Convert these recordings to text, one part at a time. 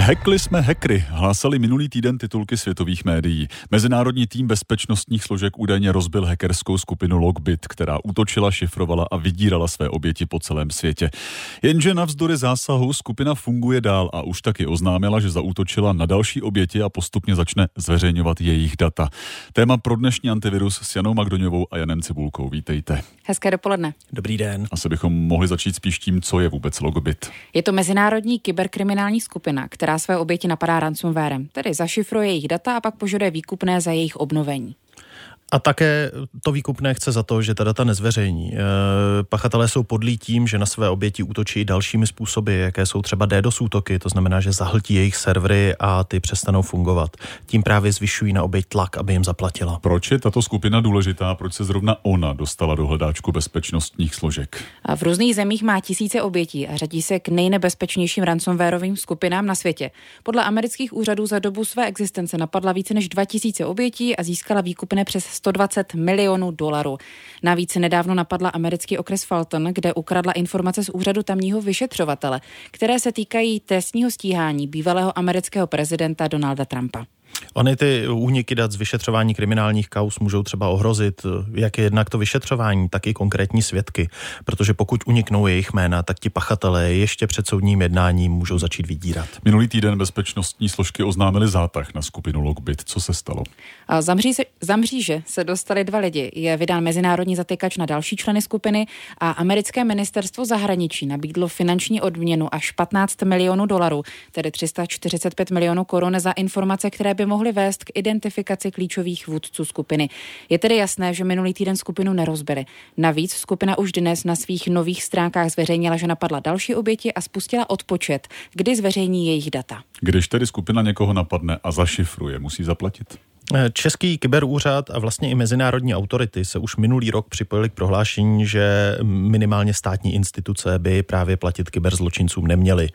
Hekli jsme hekry, hlásali minulý týden titulky světových médií. Mezinárodní tým bezpečnostních složek údajně rozbil hackerskou skupinu Logbit, která útočila, šifrovala a vydírala své oběti po celém světě. Jenže navzdory zásahu skupina funguje dál a už taky oznámila, že zaútočila na další oběti a postupně začne zveřejňovat jejich data. Téma pro dnešní antivirus s Janou Magdoňovou a Janem Cibulkou. Vítejte. Hezké dopoledne. Dobrý den. Asi bychom mohli začít spíš tím, co je vůbec Logbit. Je to mezinárodní kyberkriminální skupina, která své oběti napadá ransomwarem, tedy zašifruje jejich data a pak požaduje výkupné za jejich obnovení. A také to výkupné chce za to, že ta data nezveřejní. E, pachatelé jsou podlí tím, že na své oběti útočí dalšími způsoby, jaké jsou třeba DDoS útoky, to znamená, že zahltí jejich servery a ty přestanou fungovat. Tím právě zvyšují na oběť tlak, aby jim zaplatila. Proč je tato skupina důležitá? Proč se zrovna ona dostala do hledáčku bezpečnostních složek? A v různých zemích má tisíce obětí a řadí se k nejnebezpečnějším ransomwareovým skupinám na světě. Podle amerických úřadů za dobu své existence napadla více než 2000 obětí a získala výkupné přes 120 milionů dolarů. Navíc nedávno napadla americký okres Fulton, kde ukradla informace z úřadu tamního vyšetřovatele, které se týkají trestního stíhání bývalého amerického prezidenta Donalda Trumpa. Ony ty úniky dat z vyšetřování kriminálních kaus můžou třeba ohrozit jak jednak to vyšetřování, tak i konkrétní svědky, protože pokud uniknou jejich jména, tak ti pachatelé ještě před soudním jednáním můžou začít vydírat. Minulý týden bezpečnostní složky oznámili zátah na skupinu Logbit. Co se stalo? A za, mříže, za mříže se dostali dva lidi. Je vydán mezinárodní zatykač na další členy skupiny a americké ministerstvo zahraničí nabídlo finanční odměnu až 15 milionů dolarů, tedy 345 milionů korun za informace, které by mohly vést k identifikaci klíčových vůdců skupiny. Je tedy jasné, že minulý týden skupinu nerozbili. Navíc skupina už dnes na svých nových stránkách zveřejnila, že napadla další oběti a spustila odpočet, kdy zveřejní jejich data. Když tedy skupina někoho napadne a zašifruje, musí zaplatit? Český kyberúřad a vlastně i mezinárodní autority se už minulý rok připojili k prohlášení, že minimálně státní instituce by právě platit kyberzločincům neměly.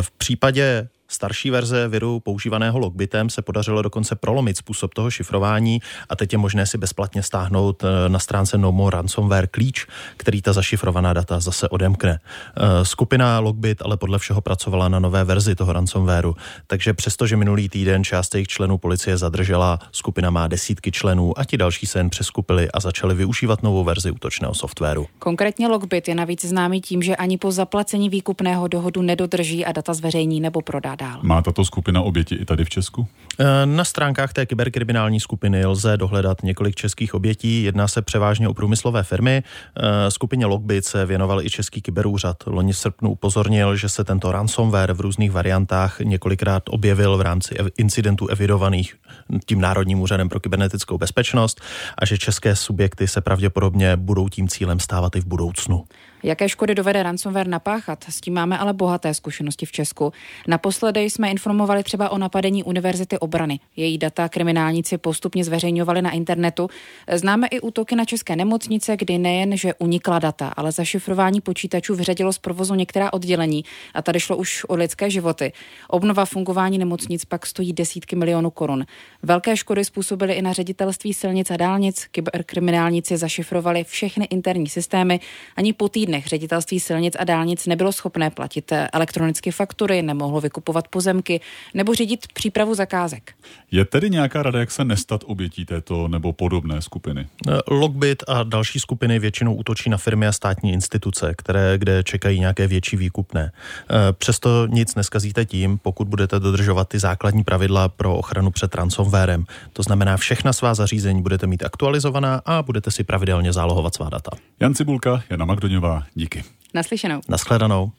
V případě Starší verze viru používaného Logbitem se podařilo dokonce prolomit způsob toho šifrování a teď je možné si bezplatně stáhnout eh, na stránce No More Ransomware klíč, který ta zašifrovaná data zase odemkne. Eh, skupina Logbit ale podle všeho pracovala na nové verzi toho ransomwareu, takže přestože minulý týden část jejich členů policie zadržela, skupina má desítky členů a ti další se jen přeskupili a začali využívat novou verzi útočného softwaru. Konkrétně Logbit je navíc známý tím, že ani po zaplacení výkupného dohodu nedodrží a data zveřejní nebo prodá dál. Má tato skupina oběti i tady v Česku? Eh, na stránkách té kyberkriminální skupiny lze dohledat několik českých obětí. Jedná se převážně o průmyslové firmy. Eh, skupině Logbit se věnoval i český kyberúřad. Loni v srpnu upozornil, že se tento ransomware v různých variantách několikrát objevil v rámci incidentů evidovaných tím Národním úřadem pro kybernetickou bezpečnost a že české subjekty se pravděpodobně budou tím cílem stávat i v budoucnu. Jaké škody dovede ransomware napáchat? S tím máme ale bohaté zkušenosti v Česku. Naposledy jsme informovali třeba o napadení Univerzity obrany. Její data kriminálníci postupně zveřejňovali na internetu. Známe i útoky na české nemocnice, kdy nejen, že unikla data, ale zašifrování počítačů vyřadilo z provozu některá oddělení a tady šlo už o lidské životy. Obnova fungování nemocnic pak stojí desítky milionů korun. Velké škody způsobily i na ředitelství silnic a dálnic. Kyberkriminálníci zašifrovali všechny interní systémy. Ani po týdne dnech ředitelství silnic a dálnic nebylo schopné platit elektronicky faktury, nemohlo vykupovat pozemky nebo řídit přípravu zakázek. Je tedy nějaká rada, jak se nestat obětí této nebo podobné skupiny? Logbit a další skupiny většinou útočí na firmy a státní instituce, které, kde čekají nějaké větší výkupné. E, přesto nic neskazíte tím, pokud budete dodržovat ty základní pravidla pro ochranu před ransomwarem. To znamená, všechna svá zařízení budete mít aktualizovaná a budete si pravidelně zálohovat svá data. Jan Cibulka, Jana Magdoňová, díky. Naslyšenou. Naschledanou.